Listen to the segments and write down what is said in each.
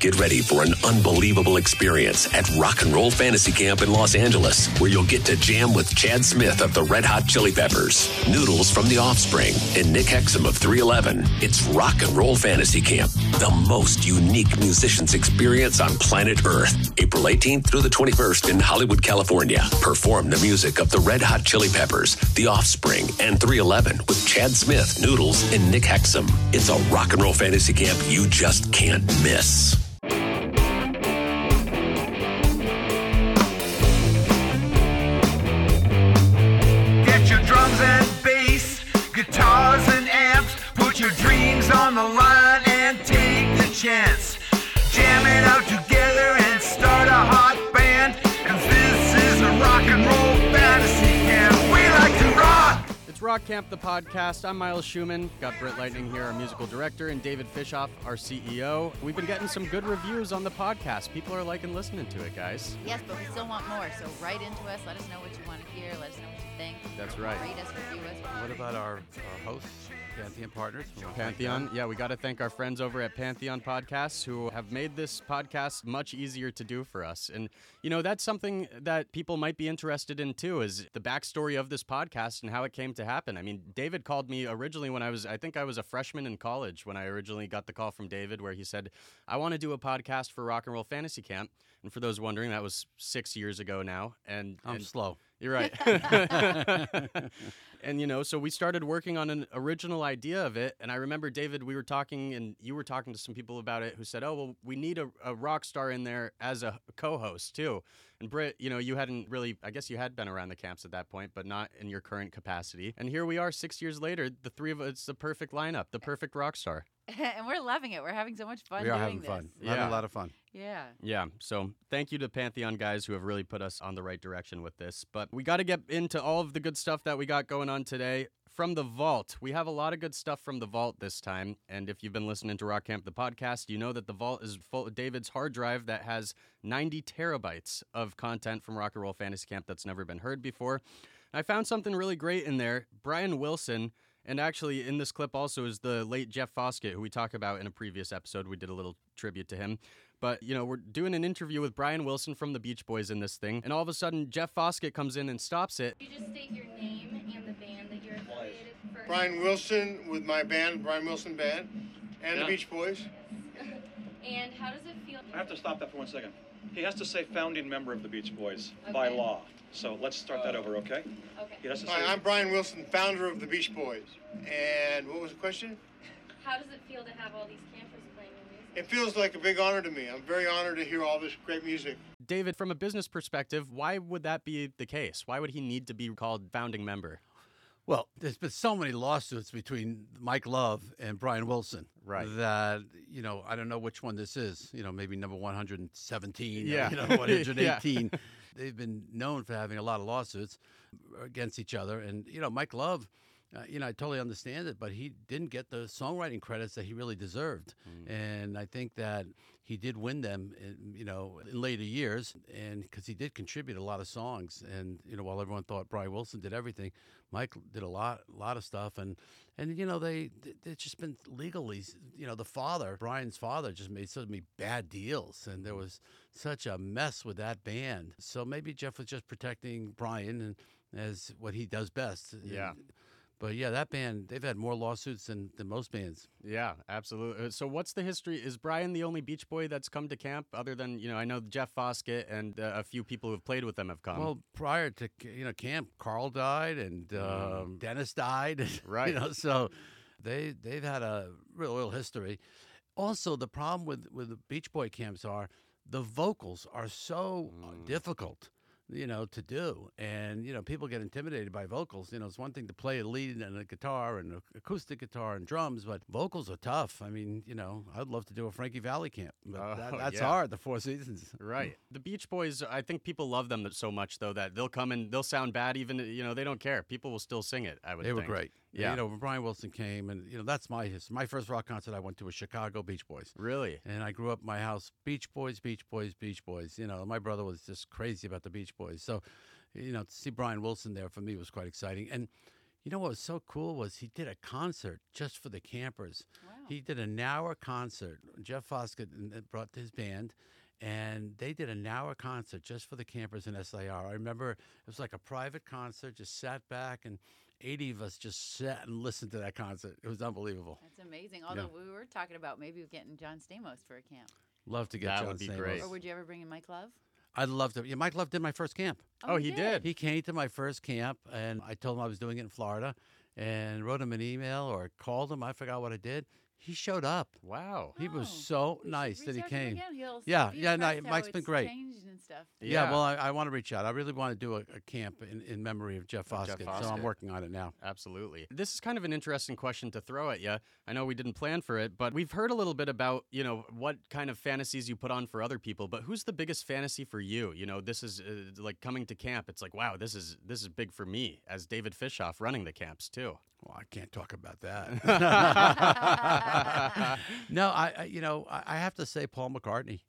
Get ready for an unbelievable experience at Rock and Roll Fantasy Camp in Los Angeles, where you'll get to jam with Chad Smith of the Red Hot Chili Peppers, Noodles from The Offspring, and Nick Hexum of 311. It's Rock and Roll Fantasy Camp, the most unique musicians experience on planet Earth. April 18th through the 21st in Hollywood, California. Perform the music of the Red Hot Chili Peppers, The Offspring, and 311 with Chad Smith, Noodles, and Nick Hexum. It's a rock and roll fantasy camp you just can't miss. Rock Camp, the podcast. I'm Miles Schuman. Got Britt Lightning here, our musical director, and David Fishof, our CEO. We've been getting some good reviews on the podcast. People are liking listening to it, guys. Yes, but we still want more. So write into us. Let us know what you want to hear. Let us know what you think. That's right. Rate us, review us. What about our, our hosts, Pantheon Partners? We Pantheon. Yeah, we got to thank our friends over at Pantheon Podcasts who have made this podcast much easier to do for us. And, you know, that's something that people might be interested in too is the backstory of this podcast and how it came to happen. I mean, David called me originally when I was, I think I was a freshman in college when I originally got the call from David where he said, I want to do a podcast for Rock and Roll Fantasy Camp. And for those wondering, that was six years ago now. And, I'm and slow. you're right. and you know, so we started working on an original idea of it. And I remember David, we were talking, and you were talking to some people about it who said, "Oh, well, we need a, a rock star in there as a co-host too." And Britt, you know, you hadn't really, I guess you had been around the camps at that point, but not in your current capacity. And here we are, six years later. The three of us, the perfect lineup, the perfect rock star. and we're loving it. We're having so much fun we are doing having this. fun. Having Yeah. a lot of fun. Yeah. Yeah. So thank you to Pantheon guys who have really put us on the right direction with this. But we got to get into all of the good stuff that we got going on today. From the vault, we have a lot of good stuff from the vault this time. And if you've been listening to Rock Camp the podcast, you know that the vault is full of David's hard drive that has 90 terabytes of content from Rock and Roll Fantasy Camp that's never been heard before. I found something really great in there. Brian Wilson, and actually in this clip also is the late Jeff Foskett, who we talked about in a previous episode. We did a little tribute to him. But, you know, we're doing an interview with Brian Wilson from the Beach Boys in this thing. And all of a sudden, Jeff Foskett comes in and stops it. You just state your name and the band that you're affiliated for. Brian Wilson with my band, Brian Wilson Band, and the Beach Boys. And how does it feel? I have to stop that for one second. He has to say founding member of the Beach Boys by Okay. law. So let's start that oh. over, okay? Okay. He has to say. Hi, I'm Brian Wilson, founder of the Beach Boys. And what was the question? How does it feel to have all these campers playing your music? It feels like a big honor to me. I'm very honored to hear all this great music. David, from a business perspective, why would that be the case? Why would he need to be called founding member? Well, there's been so many lawsuits between Mike Love and Brian Wilson. Right. That, you know, I don't know which one this is. You know, maybe number 117, or, Yeah. you know, 118. They've been known for having a lot of lawsuits against each other. And, you know, Mike Love, uh, you know, I totally understand it, but he didn't get the songwriting credits that he really deserved. And I think that he did win them, in, you know, in later years, and because he did contribute a lot of songs. And you know, while everyone thought Brian Wilson did everything, Mike did a lot, a lot of stuff. And and you know, they they've just been legally, you know, the father, Brian's father, just made so many bad deals, and there was such a mess with that band. So maybe Jeff was just protecting Brian and as what he does best. Yeah. But yeah, that band they've had more lawsuits than, than most bands. Yeah, absolutely. Uh, So, what's the history? Is Brian the only Beach Boy that's come to camp, other than you know? I know Jeff Foskett and uh, a few people who've played with them have come. Well, prior to you know camp, Carl died and um, Dennis died. Right. You know, so they they've had a real real history. Also, the problem with with the Beach Boy camps are the vocals are so uh, difficult. You know, to do, and you know, people get intimidated by vocals. You know, it's one thing to play a lead and a guitar and acoustic guitar and drums, but vocals are tough. I mean, you know, I'd love to do a Frankie Valli camp, but oh, that, Oh, that's yeah. hard. The Four Seasons, Right. The Beach Boys, I think people love them so much though that they'll come and they'll sound bad even you know, they don't care. People will still sing it, I would They were think. great. Yeah. You know, when Brian Wilson came, and, you know, that's my history. My first rock concert I went to was Chicago Beach Boys. Really? And I grew up in my house, Beach Boys, Beach Boys, Beach Boys. You know, my brother was just crazy about the Beach Boys. So, you know, to see Brian Wilson there for me was quite exciting. And, you know what was so cool was he did a concert just for the campers. Wow. He did an hour concert. Jeff Foskett and- and brought his band, and they did an hour concert just for the campers in SIR. I remember it was like a private concert, just sat back, and 80 of us just sat and listened to that concert. It was unbelievable. That's amazing. Although we were talking about maybe getting John Stamos for a camp. Love to get That John would be Stamos. great. Or would you ever bring in Mike Love? I'd love to. Yeah, Mike Love did my first camp. Oh, he oh, did. He came to my first camp, and I told him I was doing it in Florida, and wrote him an email or called him. I forgot what I did. He showed up. Wow. He was Oh, so nice that he out to him came. again. Yeah, yeah, no, Mike's been great. And stuff. Yeah, well, I, I want to reach out. I really want to do a, a camp in, in memory of Jeff Of Jeff Foskett, so I'm Foskett. working on it now. Absolutely. This is kind of an interesting question to throw at you. I know we didn't plan for it, but we've heard a little bit about, you know, what kind of fantasies you put on for other people, but who's the biggest fantasy for you? You know, this is uh, like coming to camp. It's like, wow, this is this is big for me as David Fishof running the camps too. Well, I can't talk about that. no, I, I, you know, I, I have to say Paul McCartney.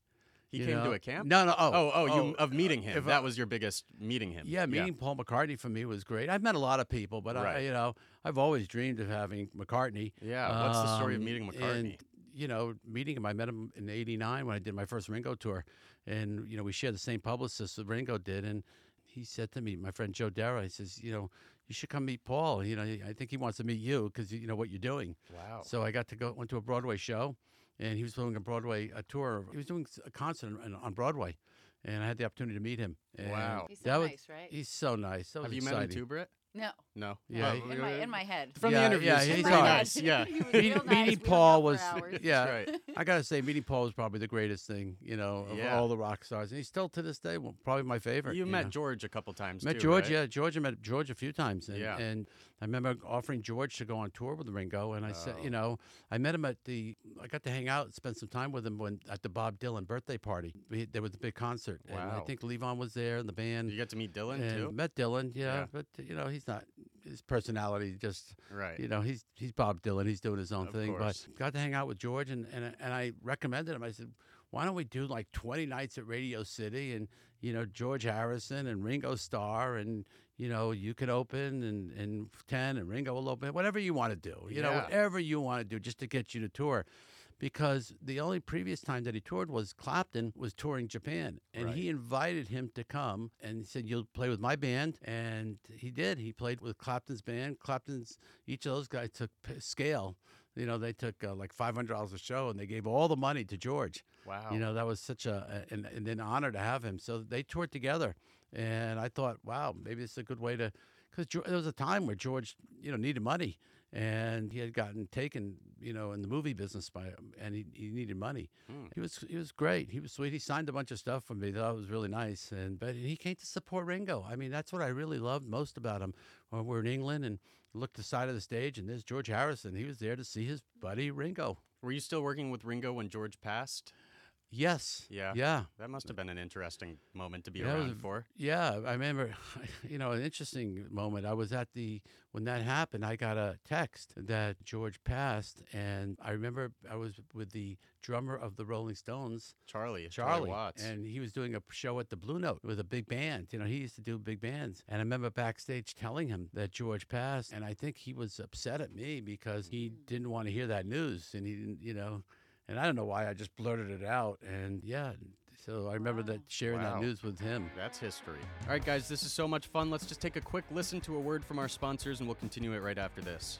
He You came know? to a camp? No, no. Oh, oh, oh, you of meeting him. if I- that was your biggest meeting him. Yeah, meeting Paul McCartney for me was great. I've met a lot of people, but I, you know, I've always dreamed of having McCartney. Yeah, what's the story of Um, meeting And, McCartney? you know, meeting him, I met him in '89 when I did my first Ringo tour, and you know, we shared the same publicist that Ringo did, and he said to me, my friend Joe Dara, he says, you know, you should come meet Paul. You know, I think he wants to meet you because you know what you're doing. Wow. So I got to go went to a Broadway show, and he was doing a Broadway a tour. He was doing a concert on, on Broadway, and I had the opportunity to meet him. And Wow. He's so that was- nice, right? He's so nice. That Have you exciting. met him too, Britt? No. No. Yeah, he- In my in my head. From Yeah, the interviews, yeah, he's he's pretty all right. nice. Yeah. He was Meeting, real nice. meeting hung Paul out for was hours. yeah. right. I gotta say, meeting Paul was probably the greatest thing, you know, of Yeah. all the rock stars, and he's still to this day well, probably my favorite. You met know. George a couple times Met too, George, right? yeah. George, I met George a few times, and, Yeah. and I remember offering George to go on tour with Ringo, and I said, Oh. you know, I met him at the, I got to hang out, and spend some time with him when at the Bob Dylan birthday party. We, there was a big concert, and I think Levon was there, and the band. You got to meet Dylan too? Met Dylan, yeah, Yeah. but you know, he's not his personality just Right. you know, he's he's Bob Dylan. He's doing his own Of thing. course. But got to hang out with George, and, and and I recommended him. I said, why don't we do like 20 nights at Radio City, and you know, George Harrison and Ringo Starr, and you know, you could open, and and 10, and Ringo will open, whatever you want to do. You know, whatever you want to do, just to get you to tour. Because the only previous time that he toured was Clapton was touring Japan, and Right. he invited him to come and he said, "You'll play with my band," and he did. He played with Clapton's band. Clapton's each of those guys took scale. You know, they took uh, like five hundred dollars a show, and they gave all the money to George. Wow. You know, that was such a an, an, an honor to have him. So they toured together, and I thought, wow, maybe it's a good way to. Because there was a time where George, you know, needed money, and he had gotten taken, you know, in the movie business by, and he, he needed money. Hmm. He was he was great. He was sweet. He signed a bunch of stuff for me. That was really nice. And but he came to support Ringo. I mean, that's what I really loved most about him. When we're in England and looked the side of the stage, and there's George Harrison. He was there to see his buddy Ringo. Were you still working with Ringo when George passed? Yes. Yeah. Yeah. That must have been an interesting moment to be Yeah, was around for. Yeah, I remember, you know, an interesting moment. I was at the, when that happened, I got a text that George passed. And I remember I was with the drummer of the Rolling Stones, Charlie, Charlie, Watts. and he was doing a show at the Blue Note with a big band. You know, he used to do big bands. And I remember backstage telling him that George passed. And I think he was upset at me because he didn't want to hear that news. And he didn't, you know, and I don't know why I just blurted it out. And yeah, So I remember that sharing Wow. that news with him. That's history. All right, guys, this is so much fun. Let's just take a quick listen to a word from our sponsors, and we'll continue it right after this.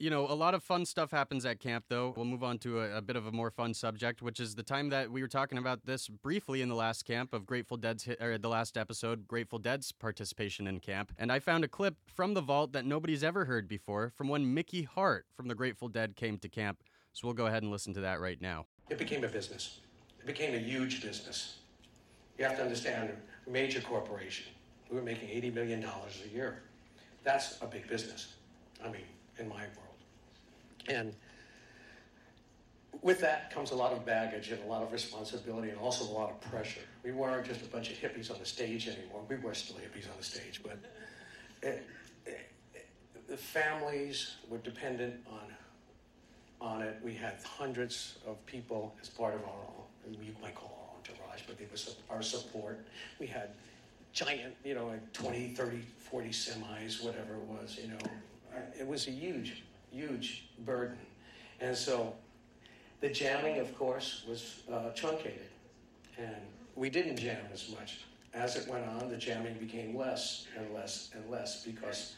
You know, a lot of fun stuff happens at camp, though. We'll move on to a, a bit of a more fun subject, which is the time that we were talking about this briefly in the last camp of Grateful Dead's, or the last episode, Grateful Dead's participation in camp. And I found a clip from the vault that nobody's ever heard before from when Mickey Hart from the Grateful Dead came to camp. So we'll go ahead and listen to that right now. It became a business. It became a huge business. You have to understand, a major corporation. We were making $80 million a year. That's a big business. I mean, in my world. And with that comes a lot of baggage and a lot of responsibility and also a lot of pressure. We weren't just a bunch of hippies on the stage anymore. We were still hippies on the stage, but it, the families were dependent on on it. We had hundreds of people as part of our, you might call our entourage, but they were our support. We had giant, you know, like 20, 30, 40 semis, whatever it was, you know. It was a huge, huge burden. And so the jamming, of course, was uh, truncated. And we didn't jam as much. As it went on, the jamming became less and less and less because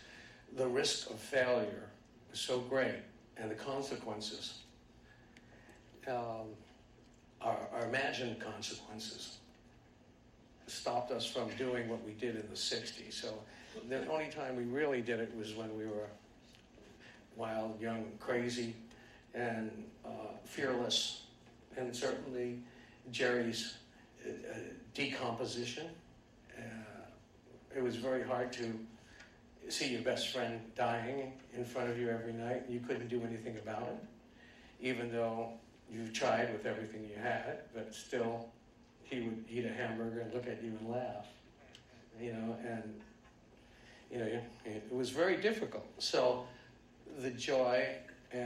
the risk of failure was so great and the consequences, um, our, our imagined consequences, stopped us from doing what we did in the 60s. So the only time we really did it was when we were wild, young, crazy, and uh, fearless. And certainly Jerry's uh, uh, decomposition. Uh, it was very hard to see your best friend dying in front of you every night. You couldn't do anything about it, even though you tried with everything you had, but still he would eat a hamburger and look at you and laugh, you know, and, you know, it was very difficult. So the joy, uh,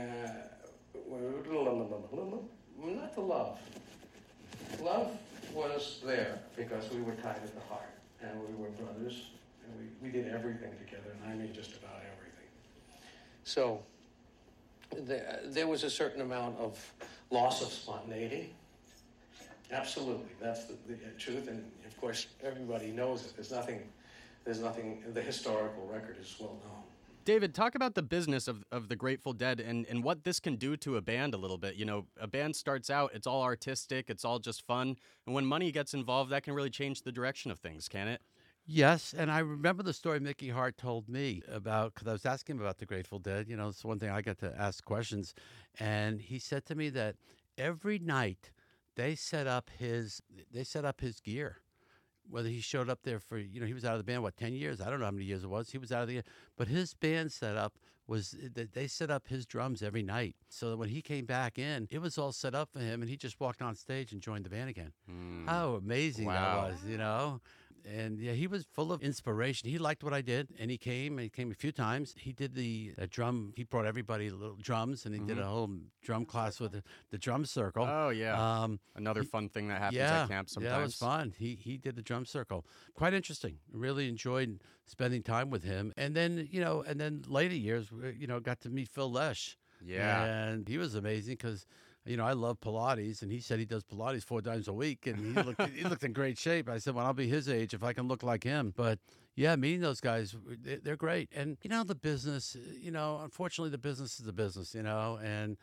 not the love. Love was there because we were tied at the heart and we were brothers and we, we did everything together, and I mean just about everything. So there, there was a certain amount of loss of spontaneity. Absolutely, that's the, the truth, and of course everybody knows it. There's nothing, there's nothing. The historical record is well known. David, talk about the business of, of the Grateful Dead and, and what this can do to a band a little bit. You know, a band starts out, it's all artistic, it's all just fun. And when money gets involved, that can really change the direction of things, can it? Yes, and I remember the story Mickey Hart told me about because I was asking him about the Grateful Dead. You know, it's one thing I get to ask questions, and he said to me that every night they set up his they set up his gear. Whether he showed up there for you know he was out of the band what ten years? I don't know how many years it was. He was out of the but his band setup was that they set up his drums every night. So that when he came back in it was all set up for him and he just walked on stage and joined the band again. Hmm. How amazing Wow. that was, you know and yeah, he was full of inspiration. He liked what I did, and he came. And he came a few times. He did the uh, drum. He brought everybody little drums, and he did Mhm. a whole drum class with the, the drum circle. Oh yeah, Um, another he- fun thing that happens yeah, at camp sometimes. Yeah, it was fun. He he did the drum circle. Quite interesting. Really enjoyed spending time with him. And then you know, and then later years, you know, got to meet Phil Lesh. Yeah. and he was amazing because. You know, I love Pilates, and he said he does Pilates four times a week, and he looked he looked in great shape. I said, "Well, I'll be his age if I can look like him." But yeah, meeting those guys, they- they're great. And you know, the business, you know, unfortunately, the business is the business, you know, and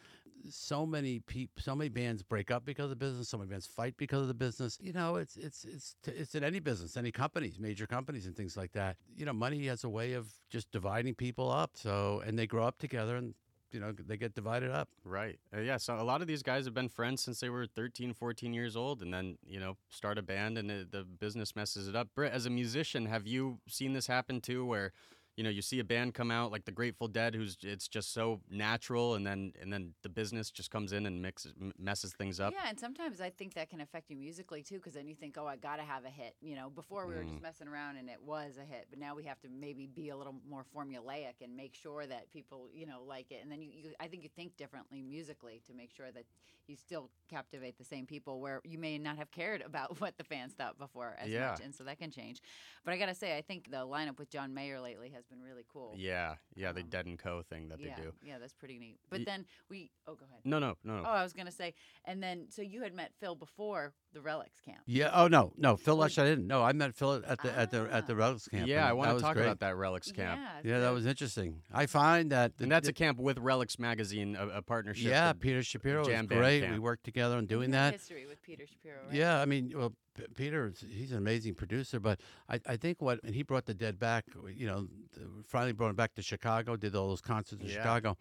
so many people, so many bands break up because of the business. So many bands fight because of the business. You know, it's it's it's it's in any business, any companies, major companies, and things like that. You know, money has a way of just dividing people up. So and they grow up together, and you know they get divided up. Right. Uh, yeah. So a lot of these guys have been friends since they were 13, 14 years old, and then you know start a band, and the business messes it up. Britt, as a musician, have you seen this happen too, where you know you see a band come out like the Grateful Dead, who's it's just so natural, and then and then the business just comes in and mixes messes things up. Yeah, and sometimes I think that can affect you musically too, because then you think, oh, I gotta have a hit. You know, before we were Mm. just messing around and it was a hit, but now we have to maybe be a little more formulaic and make sure that people, you know, like it. And then you, you I think you think differently musically to make sure that you still captivate the same people where you may not have cared about what the fans thought before as Yeah. much, and so that can change. But I gotta say, I think the lineup with John Mayer lately has been really cool. Yeah. Yeah. The Dead and Co. thing that yeah, they do. yeah, that's pretty neat. But Ye- then we, oh, go ahead. No, no, no, no. Oh, I was gonna say, and then so you had met Phil before the Relix camp. Yeah. Oh no, no, Phil Lesh, I didn't. No, I met Phil at the at the at Ah. the Relix camp. Yeah, I want to talk great. about that Relix camp. Yeah, that was interesting. I find that the, And that's the- a camp with Relix Magazine, a, a partnership. yeah. Peter Shapiro Jam was Band great. We Camp. worked together on doing that. history with Peter Shapiro, right? Yeah, I mean, well, P- Peter, he's an amazing producer, but I, I think what, and he brought the Dead back, you know, finally brought him back to Chicago, did all those concerts in Yeah. Chicago,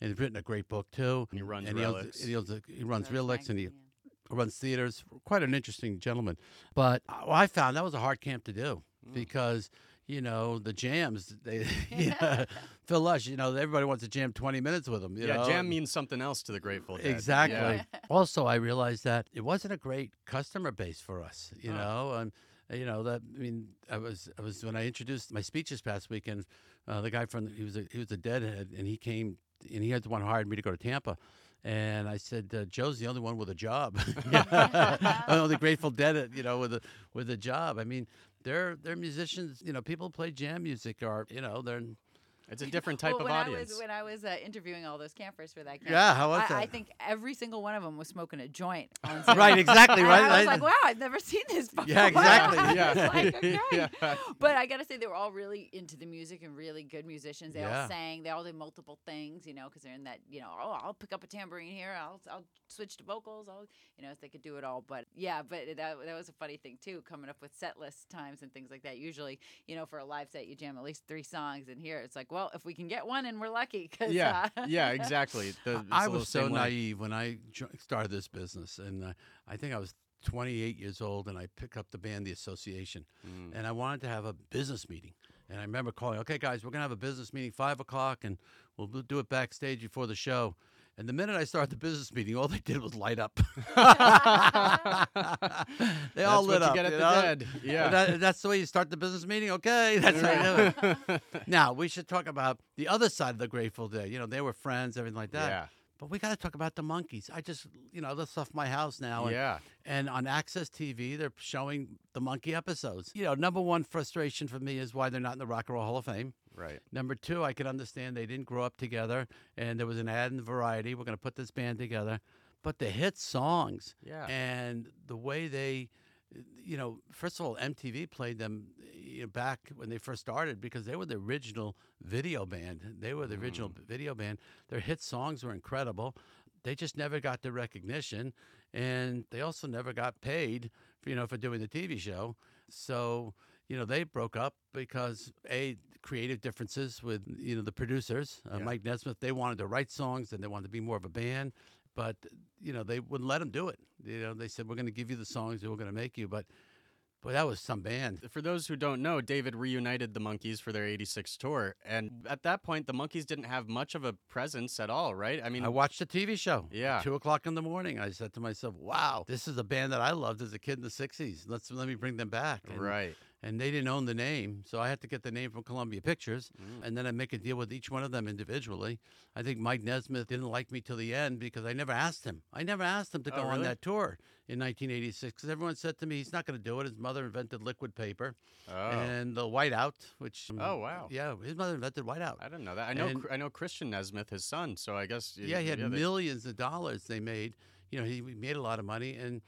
and he's written a great book too. And he runs and he owns- he, owns a- he runs Relix Relix, and he Magazine, runs theaters. Quite an interesting gentleman. But I found that was a hard camp to do Mm. because. You know the jams. They, yeah, Phil Lesh. You know everybody wants to jam twenty minutes with him. You yeah, know? jam means something else to the Grateful Dead. Exactly. Yeah. also, I realized that it wasn't a great customer base for us. You Huh. know, and you know that. I mean, I was I was when I introduced my speech this past weekend. Uh, the guy from he was a, he was a deadhead, and he came and he had the one who hired me to go to Tampa. And I said, uh, Joe's the only one with a job. The only Grateful Dead, you know, with a with a job. I mean, they're they're musicians. You know, people play jam music, or you know, they're It's a different type well, of when audience. I was when I was uh, interviewing all those campers for that camp, Yeah, how was I, I think every single one of them was smoking a joint. On Right, exactly, right, I was like, wow, I've never seen this before. Yeah, exactly. I was Yeah. like, okay. Yeah. But I gotta say, they were all really into the music and really good musicians. They Yeah. all sang. They all did multiple things, you know, because they're in that, you know, oh, I'll pick up a tambourine here. I'll I'll switch to vocals. I'll, you know, if they could do it all. But yeah, but that that was a funny thing too, coming up with set list times and things like that. Usually, you know, for a live set, you jam at least three songs, and here it's like, well, if we can get one, and we're lucky. Cause, yeah, uh, yeah, exactly. The, it's I a little was so naive when I started this business, and uh, I think I was 28 years old, and I picked up the band, The Association, Mm. and I wanted to have a business meeting. And I remember calling, "Okay, guys, we're gonna have a business meeting five o'clock, and we'll do- do it backstage before the show." And the minute I started the business meeting, all they did was light up. they all lit you up. get at you the know? Dead. Yeah. That- that's the way you start the business meeting. Okay, that's how you do it. now we should talk about the other side of the Grateful Dead. You know, they were friends, everything like that. Yeah. But we got to talk about the Monkees. I just, you know, that's off my house now. And, Yeah. And on AXS TV, they're showing the Monkee episodes. You know, number one frustration for me is why they're not in the Rock and Roll Hall of Fame. Right. Number two, I can understand they didn't grow up together, and there was an ad in Variety. We're going to put this band together, but the hit songs Yeah. and the way they, you know, first of all, MTV played them you know, back when they first started because they were the original video band. They were the original Mm. video band. Their hit songs were incredible. They just never got the recognition, and they also never got paid, for, you know, for doing the TV show. So you know they broke up because a creative differences with you know the producers, uh, Yeah. Mike Nesmith. They wanted to write songs and they wanted to be more of a band, but you know they wouldn't let them do it. You know they said we're going to give you the songs and we're going to make you, but. Boy, that was some band. For those who don't know, David reunited the Monkees for their 86 tour. And at that point, the Monkees didn't have much of a presence at all, right? I mean, I watched a TV show. Yeah. Two o'clock in the morning. I said to myself, "Wow, this is a band that I loved as a kid in the '60s. Let's let me bring them back." And, right. And they didn't own the name, so I had to get the name from Columbia Pictures, Mm. and then I make a deal with each one of them individually. I think Mike Nesmith didn't like me till the end because I never asked him. I never asked him to Oh, go on that tour in 1986 because everyone said to me he's not going to do it. His mother invented liquid paper Oh. and the whiteout, which um, Oh, wow. yeah, his mother invented whiteout. I didn't know that. I know And- I know Christian Nesmith, his son. So I guess Yeah, he had they- millions of dollars they made. You know, he he made a lot of money, and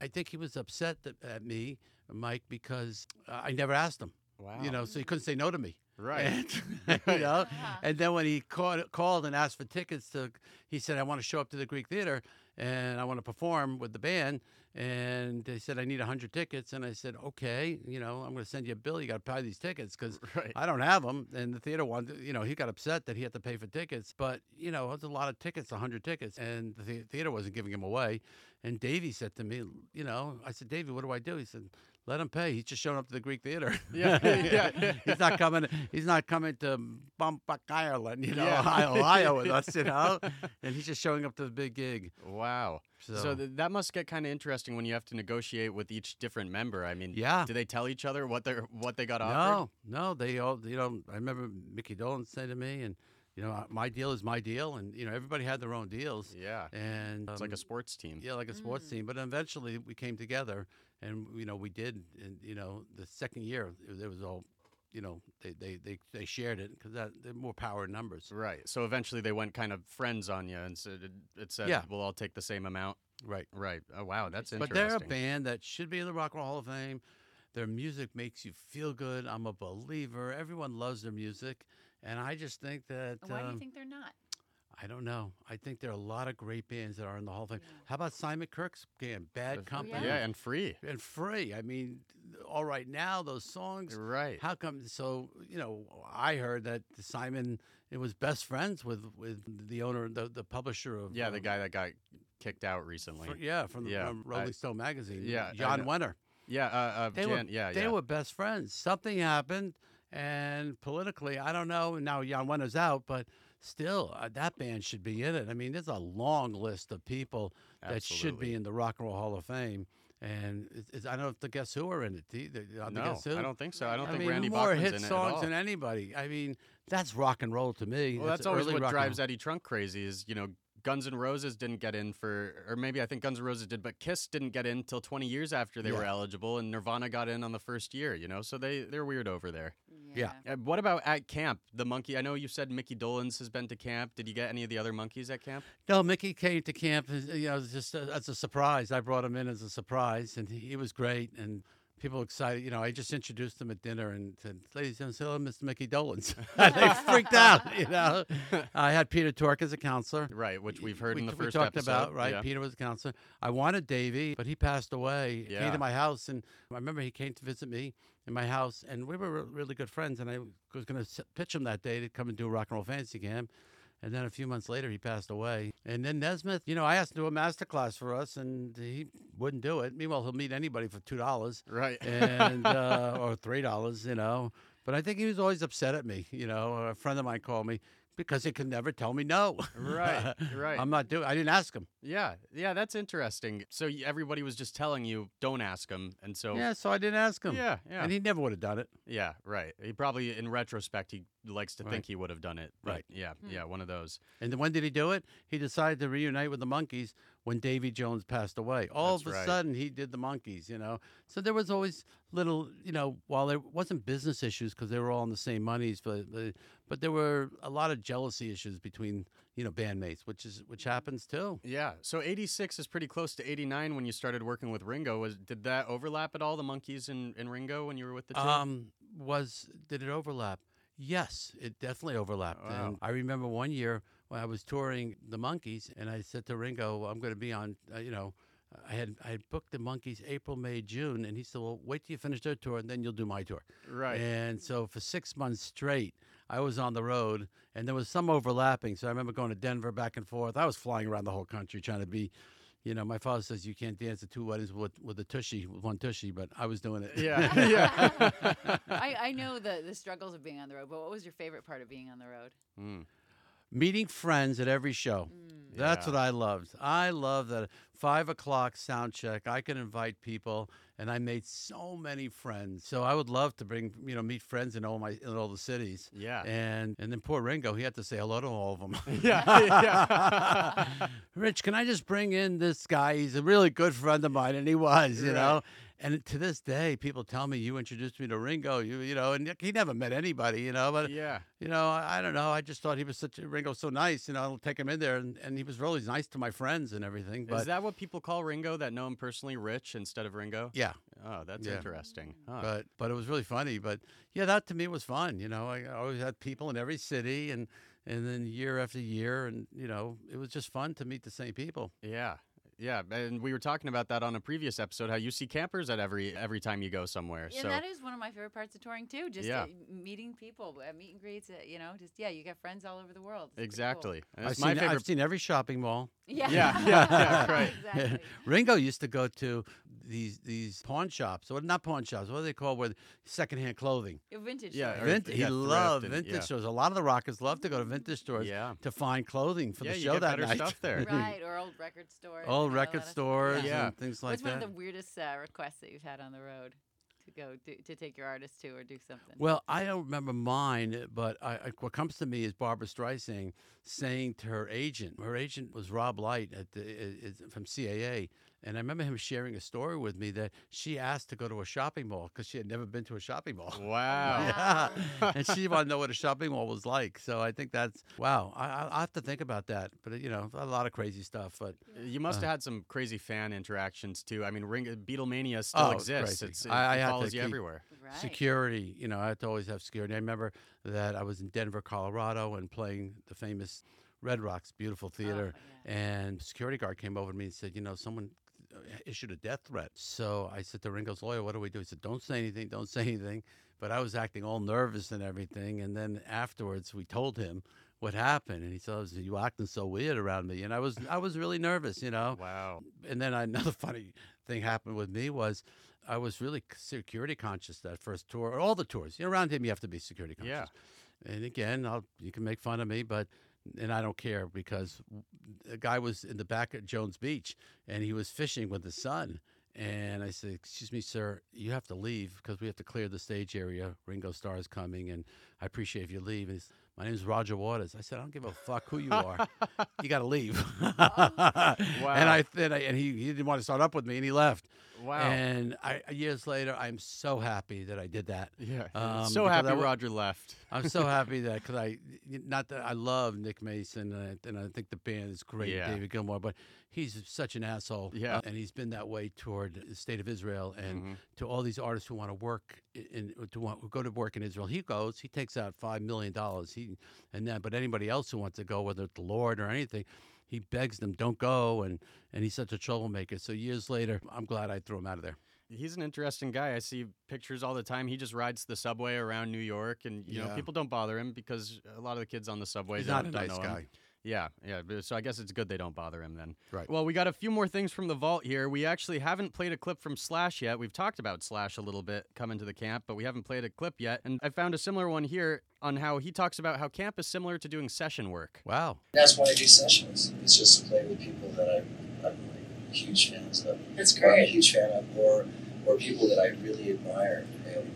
I think he was upset that, at me, Mike, because I never asked him. Wow. You know, so he couldn't say no to me. Right. And, you know, uh-huh. and then when he called, called and asked for tickets to, he said, I want to show up to the Greek Theater and I want to perform with the band. And they said, I need 100 tickets. And I said, okay, you know, I'm going to send you a bill. You got to pay these tickets because Right. I don't have them. And the theater wanted, you know, he got upset that he had to pay for tickets. But, you know, it's a lot of tickets, 100 tickets. And the theater wasn't giving them away. And Davey said to me, you know, I said, Davey, what do I do? He said, let him pay. He's just showing up to the Greek Theater. Yeah, yeah, yeah. he's not coming. He's not coming to Bumfuck Ireland, you know, Yeah. Ohio, Ohio with us, you know. And he's just showing up to the big gig. Wow. So, So- th- that must get kind of interesting when you have to negotiate with each different member. I mean, Yeah. Do they tell each other what they are what they got offered? No, no, they all, you know. I remember Mickey Dolenz said to me, and you know, my deal is my deal, and you know, everybody had their own deals. Yeah. And It's like um, a sports team. Yeah, like a sports team. But eventually, we came together, and you know, we did. And you know, the second year, it, it was all, you know, they they they, they shared it because that they're more power in numbers. Right. So eventually they went kind of friends on you and said it, it said Yeah. we'll all take the same amount. Right. Right. Oh wow, that's interesting. But they're a band that should be in the Rock and Roll Hall of Fame. Their music makes you feel good. I'm a believer. Everyone loves their music, and I just think that. Why do you um, think they're not? I don't know. I think there are a lot of great bands that are in the Hall of Fame. How about Simon Kirke's band, Bad Company? yeah, and free. and free. I mean, all right now those songs. Right. How come? So you know, I heard that Simon it was best friends with with the owner, the the publisher of Yeah, the um, guy that got kicked out recently. fr- yeah, from the Yeah, from Rolling I- Stone magazine. yeah, I Jann know. Wenner. Yeah, uh, uh, They Jann, were yeah, they yeah. were best friends. Something happened, and politically, I don't know. Now Jann Wenner's out, but still, uh, that band should be in it. I mean, there's a long list of people that should Absolutely. be in the Rock and Roll Hall of Fame. And it's, it's, I don't if the Guess Who are in it. Do you- the- the No, Guess Who? I don't think so. I don't think mean, Randy more Bachman's hit in it at songs all. than anybody. I mean, that's rock and roll to me. Well, that's, always early what rock and drives. Eddie Trunk crazy is, you know, Guns N' Roses didn't get in for, or maybe I think Guns N' Roses did, but Kiss didn't get in till 20 years after they were eligible, and Nirvana got in on the first year, you know, so they, they're weird over there. Yeah. Uh, what about at camp? The Monkee, I know you said Mickey Dolenz has been to camp. Did you get any of the other Monkees at camp? No, Mickey came to camp. You know, just uh, as a surprise. I brought him in as a surprise, and he, he was great. And people excited. You know, I just introduced them at dinner and said, "Ladies and gentlemen, Mr. Mickey Dolenz." And they freaked out. You know, I had Peter Tork as a counselor. Right, which we've heard we, in the first talked episode. about. Right, yeah. Peter was a counselor. I wanted Davey, but he passed away. He Came to my house, and I remember he came to visit me in my house, and we were re- really good friends. And I was going to pitch him that day to come and do a rock and roll fantasy camp. And then a few months later, he passed away. And then Nesmith, you know, I asked him to do a master class for us, and he wouldn't do it. Meanwhile, he'll meet anybody for two dollars, Right. and uh, or three dollars, you know. But I think he was always upset at me. You know, a friend of mine called me because he could never tell me no. Right, right. I'm not doing. I didn't ask him. Yeah, yeah, that's interesting. So everybody was just telling you, don't ask him, and so Yeah, so I didn't ask him. Yeah, yeah. And he never would have done it. yeah, right. He probably, in retrospect, he likes to Right. think he would have done it. Right. Yeah, yeah, one of those. And then when did he do it? He decided to reunite with the Monkees when Davy Jones passed away. All That's of a right. sudden, he did the Monkees, you know. So there was always little, you know, while there wasn't business issues because they were all on the same monies, but but- but there were a lot of jealousy issues between you know bandmates, which is which happens too. Yeah. So 86 is pretty close to 89 when you started working with Ringo. Was did that overlap at all? The Monkees and, and Ringo when you were with the two? Um, was did it overlap? Yes, it definitely overlapped. Wow. And I remember one year when I was touring the Monkeys, and I said to Ringo, "I'm going to be on." Uh, you know, I had I had booked the Monkeys April, May, June, and he said, "Well, wait till you finish their tour, and then you'll do my tour." Right. And so for six months straight, I was on the road, and there was some overlapping. So I remember going to Denver back and forth. I was flying around the whole country trying to be. You know, my father says you can't dance at two weddings with with a tushy, with one tushy, but I was doing it. Yeah, yeah. I, I know the, the struggles of being on the road, but what was your favorite part of being on the road? Mm. meeting friends at every show. That's Yeah. what I loved. I love that five o'clock sound check. I can invite people, and I made so many friends. So I would love to bring you know meet friends in all my in all the cities. Yeah. And and then poor Ringo, he had to say hello to all of them. Yeah, yeah. Rich, can I just bring in this guy? He's a really good friend of mine, and he was, you Right. know. And to this day, people tell me you introduced me to Ringo. You, you know, and he never met anybody, you know. But Yeah. you know, I, I don't know. I just thought he was such a Ringo, so nice. You know, I'll take him in there, and, and he was really nice to my friends and everything. But Is that what people call Ringo that know him personally, Rich instead of Ringo? yeah, Oh, that's Yeah. interesting. Huh. but but it was really funny. But yeah, that to me was fun. You know, I always had people in every city, and and then year after year, and you know, it was just fun to meet the same people. Yeah. Yeah, and we were talking about that on a previous episode. How you see campers at every every time you go somewhere. Yeah, so that is one of my favorite parts of touring too. Just Yeah. uh, meeting people, uh, meet and greets. Uh, you know, just yeah, you got friends all over the world. It's pretty cool. exactly. I've my seen, favorite. I've seen every shopping mall. Yeah. Yeah, yeah, yeah, right. exactly. Ringo used to go to these these pawn shops, or not pawn shops. What do they call where secondhand clothing? Yeah, Vintage. Yeah, stores. or he yeah, loved and- vintage yeah. stores. A lot of the rockers love to go to vintage stores Yeah. to find clothing for Yeah, the you show get that better night. stuff there. right, or old record stores. Old you record stores Yeah. and things like What's that. What's one of the weirdest uh, requests that you've had on the road to go do, to take your artist to or do something? Well, I don't remember mine, but I, I, what comes to me is Barbara Streisand saying to her agent. Her agent was Rob Light at the, i- i- from CAA, and I remember him sharing a story with me that she asked to go to a shopping mall because she had never been to a shopping mall. Wow. Yeah, and she wanted to know what a shopping mall was like. So I think that's wow. I, I I have to think about that. But you know, a lot of crazy stuff. But You must Uh. have had some crazy fan interactions too. I mean, Ring Beatlemania still Oh, exists. crazy. It's, it, I- I had to follows you keep- everywhere. right. security, you know, I had to always have security. I remember that I was in Denver, Colorado, and playing the famous Red Rocks, beautiful theater, Oh, and security guard came over to me and said, you know, someone Uh, issued a death threat. So I said to Ringo's lawyer, what do we do? He said, don't say anything, don't say anything. But I was acting all nervous and everything. And then afterwards, we told him what happened, and he said, "Oh, "You acting so weird around me," and I was I was really nervous, you know. Wow. And then another funny thing happened with me was I was really security conscious that first tour, or all the tours. You know, around him you have to be security conscious. Yeah. And again, I'll, you can make fun of me, but and I don't care because a guy was in the back at Jones Beach and he was fishing with his son. And I said, "Excuse me, sir, you have to leave because we have to clear the stage area. Ringo Starr is coming, and I appreciate if you leave." And my name is Roger Waters. I said, "I don't give a fuck who you are. you got to leave." wow. And I then I, and he, he didn't want to start up with me, and he left. Wow. And I, years later, I'm so happy that I did that. Yeah. Um, so happy I Roger left. I'm so happy that because I not that I love Nick Mason and I, and I think the band is great, Yeah. David Gilmour, but he's such an asshole. Yeah. and he's been that way toward the state of Israel and Mhm. to all these artists who want to work in to want who go to work in Israel. He goes, he takes out five million dollars. He and then, but anybody else who wants to go, whether it's the Lorde or anything. He begs them, don't go, and, and he's such a troublemaker. So years later, I'm glad I threw him out of there. He's an interesting guy. I see pictures all the time. He just rides the subway around New York, and you know people don't bother him because a lot of the kids on the subway He's don't, not a don't nice know him. Guy. Yeah, yeah. So I guess it's good they don't bother him then. Right. Well, we got a few more things from the vault here. We actually haven't played a clip from Slash yet. We've talked about Slash a little bit coming to the camp, but we haven't played a clip yet. And I found a similar one here on how he talks about how camp is similar to doing session work. Wow. That's why I do sessions. It's just to play with people that I, I'm like huge fans of. That's great. Or I'm a huge fan of, or or people that I really admire, and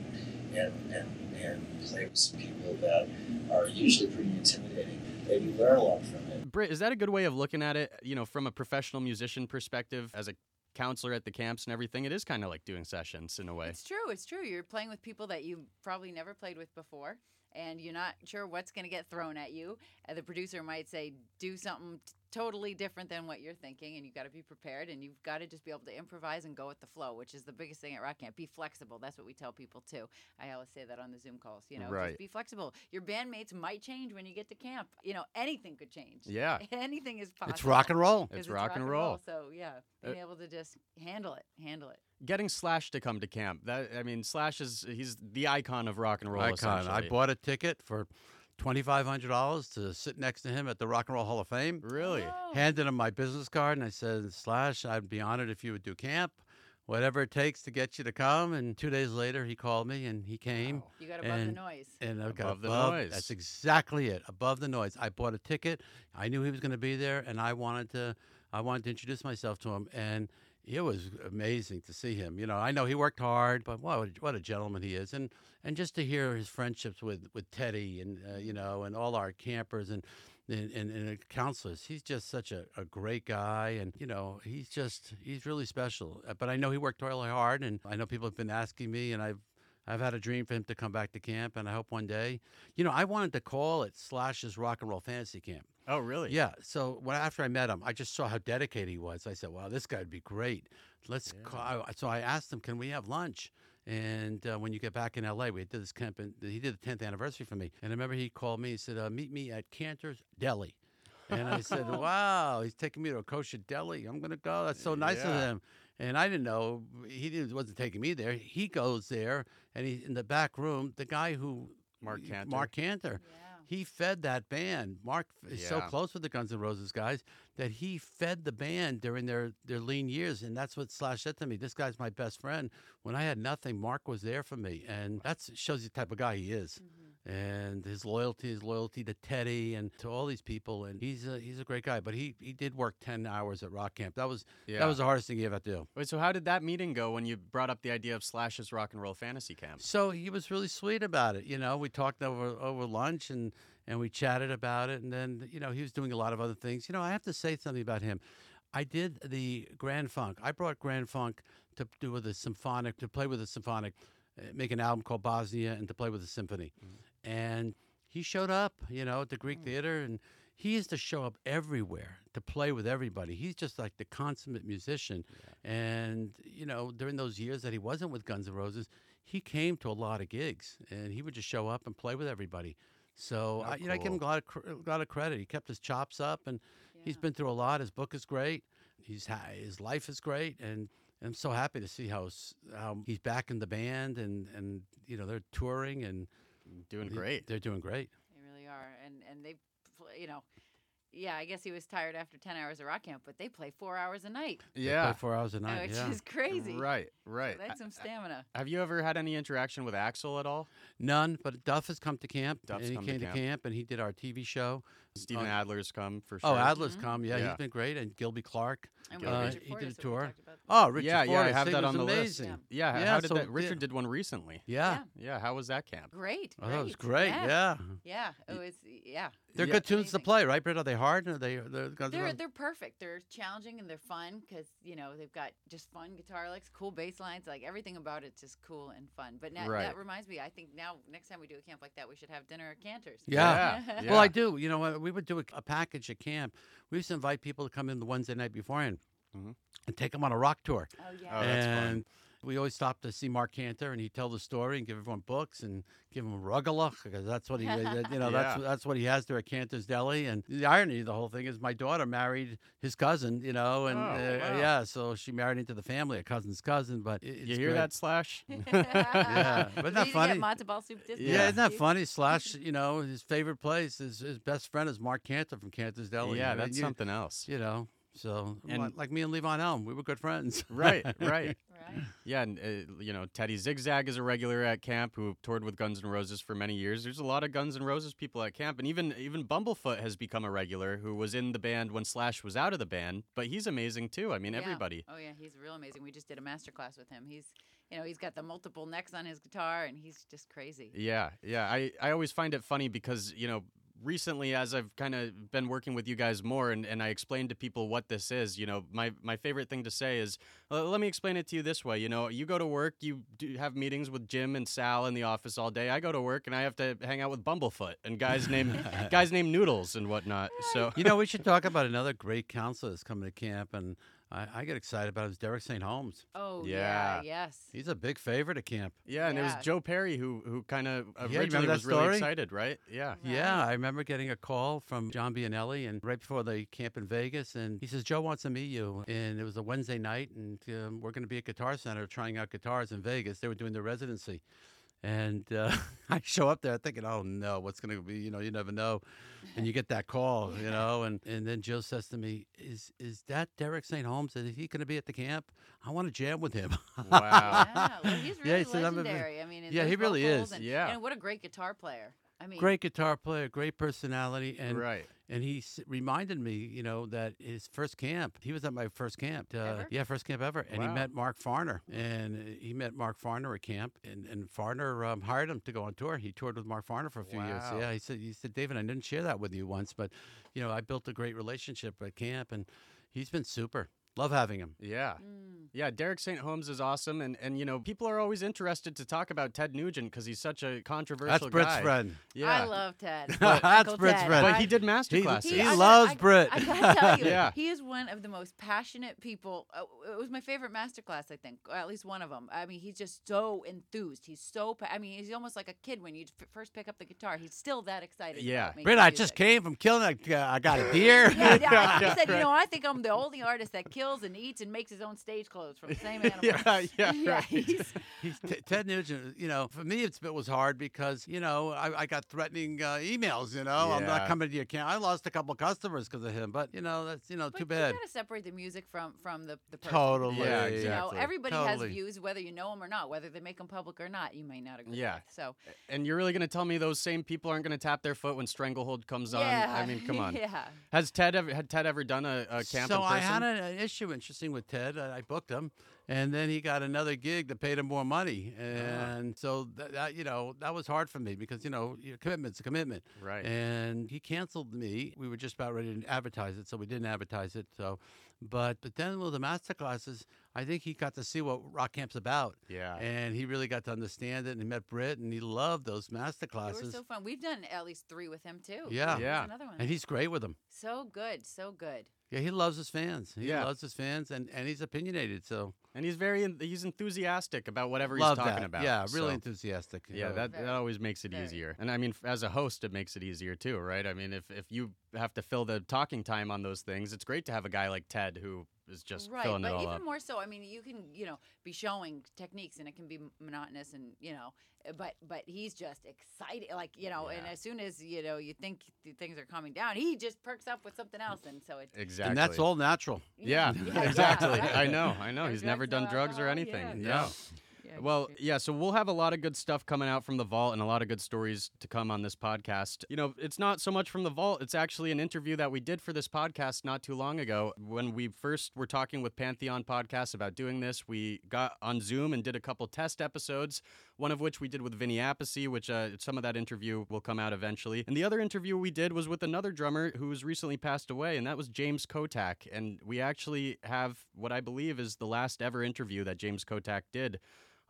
and and, and play with some people that are usually pretty intimidating. But you learn a lot from it. Britt, is that a good way of looking at it? You know, from a professional musician perspective, as a counselor at the camps and everything, it is kind of like doing sessions in a way. It's true. It's true. You're playing with people that you probably never played with before, and you're not sure what's going to get thrown at you. And the producer might say, "Do something t- totally different than what you're thinking," and you've got to be prepared. And you've got to just be able to improvise and go with the flow, which is the biggest thing at rock camp. Be flexible. That's what we tell people too. I always say that on the Zoom calls. You know, Right. just be flexible. Your bandmates might change when you get to camp. You know, anything could change. Yeah. anything is possible. It's rock and roll. It's rock and roll. So yeah, Uh, being able to just handle it, handle it. Getting Slash to come to camp. That I mean, Slash is he's the icon of rock and roll. Icon. I bought a ticket for twenty five hundred dollars to sit next to him at the Rock and Roll Hall of Fame. Really? Handed him my business card and I said, Slash, I'd be honored if you would do camp. Whatever it takes to get you to come. And two days later, he called me and he came. You got above the noise. And I got Above the above. noise. That's exactly it. Above the noise. I bought a ticket. I knew he was going to be there, and I wanted to. I wanted to introduce myself to him, and it was amazing to see him. You know, I know he worked hard, but what a, what a gentleman he is, and and just to hear his friendships with with Teddy and uh, you know and all our campers and. And, and, and counselors, he's just such a, a great guy, and you know he's just he's really special. Uh, But I know he worked really hard, and I know people have been asking me, and I've I've had a dream for him to come back to camp, and I hope one day. You know, I wanted to call it Slash's Rock and Roll Fantasy Camp. Oh, really? Yeah. So when after I met him, I just saw how dedicated he was. I said, "Wow, this guy would be great. Let's." Call. I- So I asked him, "Can we have lunch?" And uh, when you get back in LA, we did this camp, and he did the 10th anniversary for me. And I remember he called me. He said, uh, "Meet me at Canter's Deli." And I said, "Wow, he's taking me to a kosher deli. I'm gonna go. That's so nice of him." And I didn't know he didn't, wasn't taking me there. He goes there, and he in the back room. The guy who Marc Canter. Marc Canter. He fed that band. Mark is so close with the Guns N' Roses guys that he fed the band during their, their lean years. And that's what Slash said to me. This guy's my best friend. When I had nothing, Mark was there for me. And that shows you the type of guy he is. Mm-hmm. And his loyalty, his loyalty to Teddy and to all these people. And he's a, he's a great guy. But he, he did work 10 hours at Rock Camp. That was, Yeah. that was the hardest thing he ever had to do. Wait, so how did that meeting go when you brought up the idea of Slash's Rock and Roll Fantasy Camp? So he was really sweet about it. You know, we talked over over lunch and and we chatted about it. And then you know he was doing a lot of other things. You know, I have to say something about him. I did the Grand Funk. I brought Grand Funk to do with a symphonic to play with a symphonic, uh, make an album called Bosnia, and to play with a symphony. And he showed up, you know, at the Greek hmm. Theater, and he used to show up everywhere to play with everybody. He's just like the consummate musician. And you know, during those years that he wasn't with Guns N' Roses, he came to a lot of gigs, and he would just show up and play with everybody. So Oh, I, you know, I give him a lot of a lot of credit. He kept his chops up, and he's been through a lot. His book is great. He's ha- his life is great, and I'm so happy to see how how he's back in the band, and and you know they're touring and Doing great. They're doing great. They really are, and and they, you know, yeah. I guess he was tired after ten hours of rock camp, but they play four hours a night. They Yeah. play four hours a night. which yeah. is crazy. Right, right. So that's some stamina. Have you ever had any interaction with Axl at all? None, but Duff has come to camp. Duff's and he come to came to camp. camp. and he did our TV show. Steven on- Adler's come for oh, sure. Oh, Adler's mm-hmm. come. Yeah, Yeah. he's been great. And Gilby Clarke. And uh, Richard he did a is what we tour. Oh, Richard yeah, Ford. yeah, I have that on the list. amazing. Yeah, Yeah, how did so that? Richard did- did one recently. Yeah. Yeah, how was that camp? Great. Oh, that was great. great. Yeah. Yeah. Mm-hmm. Oh, it was. Yeah. They're Yeah. good tunes to play, right, Britt? Are they hard? Are they? They're, They're they're perfect. They're challenging and they're fun because you know they've got just fun guitar licks, cool bass lines, like everything about it's just cool and fun. But now Right. that reminds me, I think now next time we do a camp like that, we should have dinner at Canter's. Yeah. Yeah, Well, I do. You know, what, we would do a, a package at camp. We used to invite people to come in the Wednesday night beforehand Mhm. and take them on a rock tour. Oh yeah. Oh, that's fun. and we always stop to see Marc Canter, and he'd tell the story and give everyone books and give them rugala because that's what he, uh, you know, that's Yeah. that's what he has there at Canter's Deli. And the irony of the whole thing is, my daughter married his cousin, you know, and Oh, uh, wow. yeah, so she married into the family, a cousin's cousin. But it, You hear great. that, Slash? Yeah, but Did not you funny. Get ball soup discount, Yeah, isn't that funny? Slash, you know, his favorite place, his his best friend is Marc Canter from Canter's Deli. yeah, I mean, that's you, something else. You know, so And- li- like me and Levon Helm, we were good friends. Right, right. Right. Yeah, and uh, you know Teddy Zigzag is a regular at camp who toured with Guns N' Roses for many years. There's a lot of Guns N' Roses people at camp, and even even Bumblefoot has become a regular who was in the band when Slash was out of the band. But he's amazing too. I mean, Yeah. everybody. Oh yeah, he's real amazing. We just did a master class with him. He's, you know, he's got the multiple necks on his guitar, and he's just crazy. Yeah, yeah. I, I always find it funny because, you know, recently as I've kind of been working with you guys more and, and I explained to people what this is, you know, my, my favorite thing to say is, "Uh, let me explain it to you this way. You know, you go to work, you do have meetings with Jim and Sal in the office all day. I go to work and I have to hang out with Bumblefoot and guys named guys named Noodles and whatnot. So You know, we should talk about another great counselor that's coming to camp, and I, I get excited about it. Is Derek St. Holmes. Oh Yeah. yeah, yes. He's a big favorite at camp. yeah, and it was Joe Perry who who kind of you originally remember was that really story? excited, right? Yeah. Yeah, I remember getting a call from John Bianelli, and right before the camp in Vegas, and he says Joe wants to meet you, and it was a Wednesday night, and um, we're going to be at Guitar Center trying out guitars in Vegas. They were doing their residency, and uh, I show up there thinking, oh no, what's going to be? You know, you never know, and you get that call, you know, and and then Joe says to me, is is that Derek St. Holmes? Is he going to be at the camp? I want to jam with him. Wow. Yeah, well, he's Yeah, really he said, "I'm a big-" legendary. I mean, Yeah, he really is. And, Yeah. and what a great guitar player. I mean, great guitar player, great personality, and Right. And he s- reminded me, you know, that his first camp, he was at my first camp. Uh, yeah, first camp ever. And he Wow. met Mark Farner. And uh, he met Mark Farner at camp. And, and Farner um, hired him to go on tour. He toured with Mark Farner for a few years. Wow. Yeah, he said, he said, David, I didn't share that with you once, but, you know, I built a great relationship at camp. And he's been super. Love having him. Yeah. Mm. Yeah, Derek St. Holmes is awesome. And, and, you know, people are always interested to talk about Ted Nugent because he's such a controversial That's Britt's guy. friend. Yeah. I love Ted. That's Uncle Britt's Ted. friend. But he did He, masterclasses. he I gotta- loves I, Britt. I gotta tell you, Yeah. he is one of the most passionate people. Uh, it was my favorite masterclass, I think, or at least one of them. I mean, he's just so enthused. He's so. Pa- I mean, he's almost like a kid when you f- first pick up the guitar. He's still that excited. Yeah. about making Britt, I music. just came from killing a, uh, I got a deer. Yeah, yeah. I Yeah, he said, right. you know, I think I'm the only artist that kills and eats and makes his own stage clothes from the same animal. yeah, yeah, right. he's- He's T- Ted Nugent. You know, for me, it's, it was hard because you know I, I got threatening uh, emails. You know, I'm not coming to your camp. I lost a couple customers because of him, but you know that's you know But too bad. you bad. gotta separate the music from from the the person. Totally. Yeah, You know, everybody Totally. has views, whether you know them or not, whether they make them public or not. You may not agree. Yeah. With. So And you're really going to tell me those same people aren't going to tap their foot when Stranglehold comes on? yeah, I mean, come on. yeah. Has Ted ever had Ted ever done a, a camp so in person? I had an, an issue interesting with Ted. I, I booked him, and then he got another gig that paid him more money, ah. and so that, that you know that was hard for me because you know your commitment's a commitment. Right. And he canceled me. We were just about ready to advertise it, so we didn't advertise it. So, but but then with the master classes, I think he got to see what rock camp's about. Yeah. And he really got to understand it, and he met Britt, and he loved those master They were classes. so fun. We've done at least three with him too. Yeah. Yeah. Another one. and he's great with them. so good, so good. Yeah, he loves his fans. He Yeah. loves his fans, and, and he's opinionated. So And he's very he's enthusiastic about whatever love he's talking that. about. Yeah, really so- enthusiastic. Yeah, So- that, that always makes it very. easier. And I mean, as a host, it makes it easier too, right? I mean, if, if you have to fill the talking time on those things, it's great to have a guy like Ted who is just right, filling but it all even up. more so. I mean, you can you know be showing techniques, and it can be monotonous, and you know, uh, but but he's just excited, like you know, and as soon as you know you think things are calming down, he just perks up with something else, and so it's exactly. And that's all natural. Yeah, Yeah, exactly. right. I know, I know. No He's never drugs, done drugs or anything. yeah. Yeah. Well, yeah, so we'll have a lot of good stuff coming out from the vault and a lot of good stories to come on this podcast. You know, it's not so much from the vault, it's actually an interview that we did for this podcast not too long ago. When we first were talking with Pantheon Podcasts about doing this, we got on Zoom and did a couple test episodes, one of which we did with Vinny Appice, which uh, some of that interview will come out eventually. And the other interview we did was with another drummer who's recently passed away, and that was James Kottak. And we actually have what I believe is the last ever interview that James Kottak did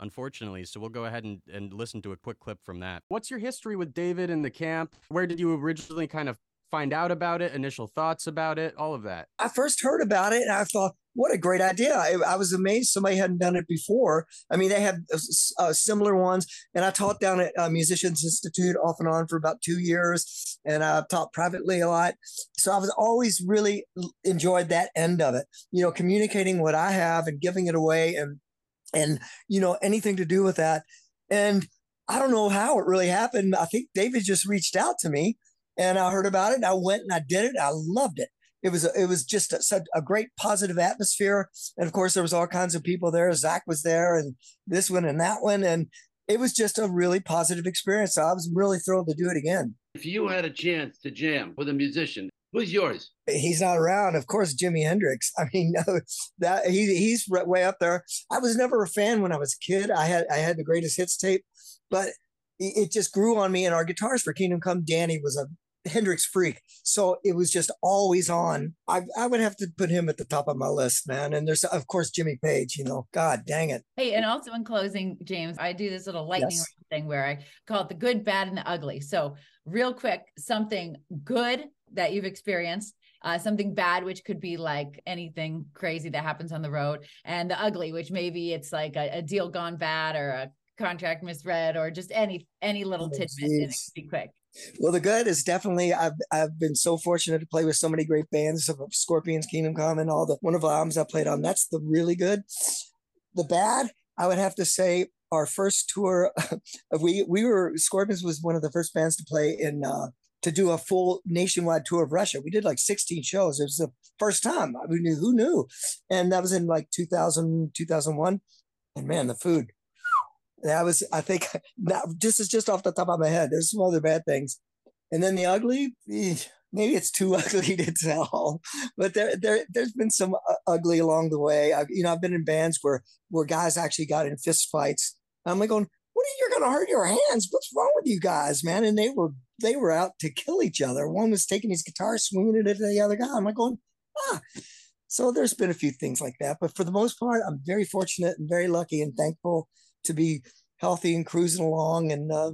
unfortunately. So we'll go ahead and, and listen to a quick clip from that. What's your history with David in the camp? Where did you originally kind of find out about it? Initial thoughts about it? All of that. I first heard about it and I thought, what a great idea. I, I was amazed somebody hadn't done it before. I mean, they had uh, uh, similar ones. And I taught down at uh, Musicians Institute off and on for about two years. And I taught privately a lot. So I was always really enjoyed that end of it, you know, communicating what I have and giving it away and, and, you know, anything to do with that. And I don't know how it really happened. I think David just reached out to me and I heard about it. And I went and I did it. I loved it it was it was just a, a great positive atmosphere and of course there was all kinds of people there zach was there and this one and that one and it was just a really positive experience so i was really thrilled to do it again If you had a chance to jam with a musician, who's yours? he's not around of course jimi hendrix i mean no, that he, he's way up there i was never a fan when i was a kid i had i had the greatest hits tape but it it just grew on me and our guitars for kingdom come danny was a Hendrix freak. So it was just always on. I, I would have to put him at the top of my list, man. And there's, of course, Jimmy Page, you know, God dang it. Hey, and also in closing, James, I do this little lightning Yes. round thing where I call it the good, bad, and the ugly. So, real quick, something good that you've experienced, uh, something bad, which could be like anything crazy that happens on the road, and the ugly, which maybe it's like a, a deal gone bad or a contract misread or just any any little Oh, tidbit. And it be quick. Well, the good is definitely I've I've been so fortunate to play with so many great bands of Scorpions, Kingdom Come, and all the wonderful albums I played on. That's the really good. The bad, I would have to say, our first tour, we we were Scorpions was one of the first bands to play in uh, to do a full nationwide tour of Russia. We did like 16 shows. It was the first time. I mean, who knew? And that was in like 2000, 2001. And man, the food That was, I think, not, this is just off the top of my head. There's some other bad things. And then the ugly, maybe it's too ugly to tell, but there, there, there's been some uh, ugly along the way. I've, you know, I've been in bands where, where guys actually got in fist fights. I'm like going, what are you, going to hurt your hands? What's wrong with you guys, man? And they were, they were out to kill each other. One was taking his guitar, swinging it at the other guy. I'm like going, ah. So there's been a few things like that, but for the most part, I'm very fortunate and very lucky and thankful to be healthy and cruising along. And uh,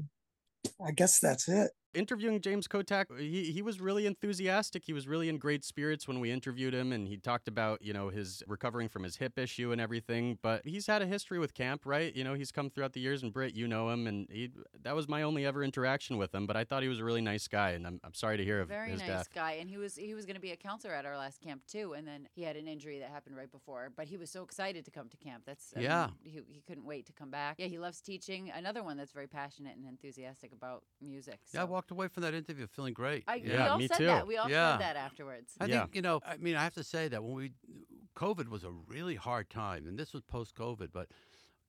I guess that's it interviewing James Kottak, uh, he, he was really enthusiastic. He was really in great spirits when we interviewed him, and he talked about, you know, his recovering from his hip issue and everything. But he's had a history with camp, right? You know, he's come throughout the years, and Britt, you know him, and he, that was my only ever interaction with him. But I thought he was a really nice guy, and I'm, I'm sorry to hear of Very his nice death. guy, and he was he was going to be a counselor at our last camp too, and then he had an injury that happened right before. But he was so excited to come to camp. That's I mean, Yeah. he, he couldn't wait to come back. Yeah, he loves teaching. Another one that's very passionate and enthusiastic about music. Yeah, I so- walked away from that interview feeling great. I, we yeah, all said that. We all yeah. said that afterwards. I think you know. I mean, I have to say that when we, COVID was a really hard time, and this was post-COVID, but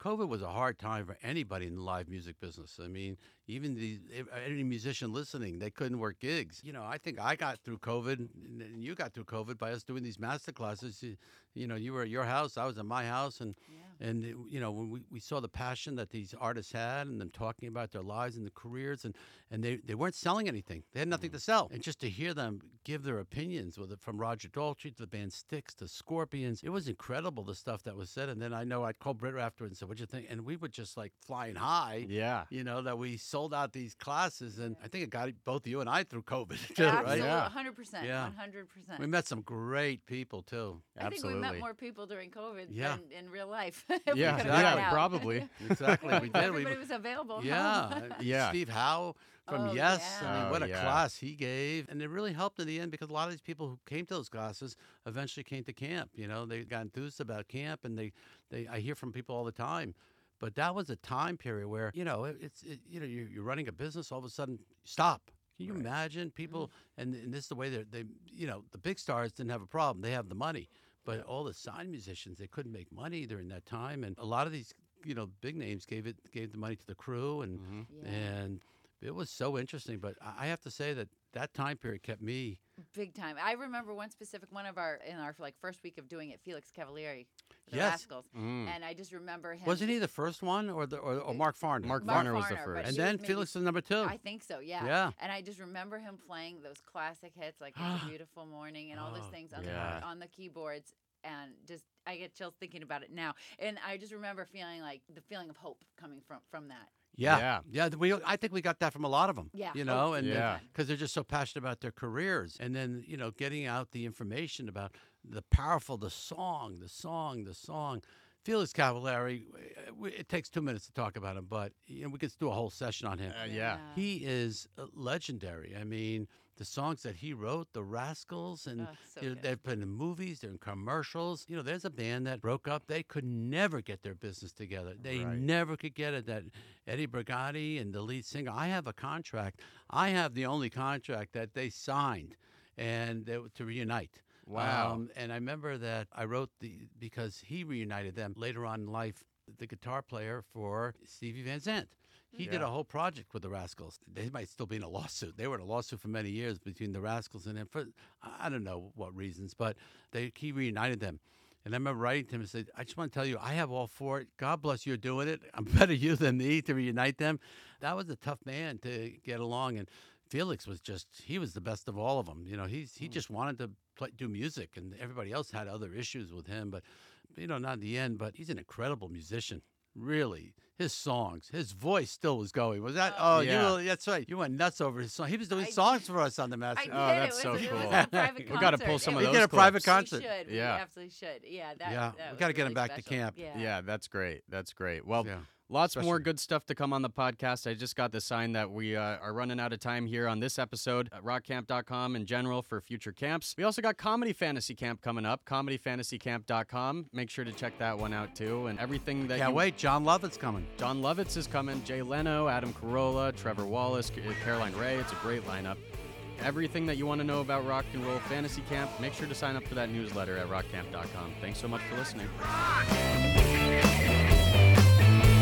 COVID was a hard time for anybody in the live music business. I mean, even the uh, any musician listening, they couldn't work gigs. You know, I think I got through COVID, and and you got through COVID by us doing these master classes. You, you know, you were at your house, I was at my house, and and it- you know when we, we saw the passion that these artists had, and them talking about their lives and their careers, and and they, they weren't selling anything. They had nothing mm-hmm. to sell, and just to hear them give their opinions, with it from Roger Daltrey to the band Styx to Scorpions, it was incredible the stuff that was said. And then I know I'd call Britt afterwards and said, "What'd you think?" And we were just like flying high. Yeah. You know that we sold out these classes, and I think it got both you and I through COVID too, Absolutely, right? 100%. Yeah. 100%. We met some great people too. Absolutely. I think we met more people during COVID Yeah. than in real life. if we Yeah, could've yeah, probably. Exactly, we did. We- Everybody was available. Yeah, huh? uh, Steve Howe from Oh, Yes. yeah. I mean, Oh, what a yeah. class he gave, and it really helped in the end because a lot of these people who came to those classes eventually came to camp. You know, they got enthused about camp, and they, they I hear from people all the time. But that was a time period where you know it, it's it, you know you're, you're running a business, all of a sudden stop. Can you imagine people? And, and this is the way they they you know the big stars didn't have a problem; they have the money. But all the side musicians, they couldn't make money during that time, and a lot of these you know big names gave it gave the money to the crew, and mm-hmm. and it was so interesting. But I I have to say that that time period kept me. Big time. I remember one specific one of our in our like first week of doing it, Felix Cavaliere, the Yes. Rascals, Mm. and I just remember him. Wasn't he the first one, or the or, or Mark Farner? Mark Mark Farner was the Farner, first. and she then maybe- Felix was number two. I think so, yeah. Yeah. And I just remember him playing those classic hits like "It's a Beautiful Morning" and all those Oh, things on yeah. the on the keyboards, and just I get chills thinking about it now. And I just remember feeling like the feeling of hope coming from from that. Yeah, Yeah. yeah. We, I think we got that from a lot of them. Yeah. you know, and Yeah. because they're just so passionate about their careers, and then you know, getting out the information about the powerful, the song, the song, the song. Felix Cavaliere, it takes two minutes to talk about him, but you know, we could do a whole session on him. Uh, yeah. He is uh, legendary. I mean, the songs that he wrote, the Rascals, and Oh, so you know, they've been in movies, they're in commercials. You know, there's a band that broke up. They could never get their business together. They Right. never could get it. That Eddie Brigati and the lead singer. I have a contract. I have the only contract that they signed, and they, to reunite. Wow. Um, and I remember that I wrote the because he reunited them later on in life. The guitar player for Stevie Van Zandt. He did a whole project with the Rascals. They might still be in a lawsuit. They were in a lawsuit for many years between the Rascals and him for I don't know what reasons, but they he reunited them. And I remember writing to him and said, I just want to tell you, I have all four. God bless you doing it. I'm better you than me to reunite them. That was a tough man to get along. And Felix was just, he was the best of all of them. You know, he's, he hmm. just wanted to play, do music, and everybody else had other issues with him. But, you know, not in the end, but he's an incredible musician. Really, his songs, his voice still was going. Was that? Oh, oh Yeah. you really, that's right. You went nuts over his song. He was doing I songs for us on the Master. I Oh, that's it so was, It was cool. a private We gotta pull some It of was- We those did a private concert. We should. We Yeah. absolutely should. Yeah. That, Yeah, that we was gotta get him really back to camp. Yeah. Yeah, that's great. That's great. Well, Yeah. Lots more good stuff to come on the podcast. I just got the sign that we uh, are running out of time here on this episode at rockcamp.com in general for future camps. We also got Comedy Fantasy Camp coming up, comedyfantasycamp.com. Make sure to check that one out too. And everything that Can't you wait. Jon Lovitz's coming. Jon Lovitz is coming, Jay Leno, Adam Carolla, Trevor Wallace, Caroline Rhea. It's a great lineup. Everything that you want to know about Rock and Roll Fantasy Camp, make sure to sign up for that newsletter at rockcamp.com. Thanks so much for listening. We like to roll.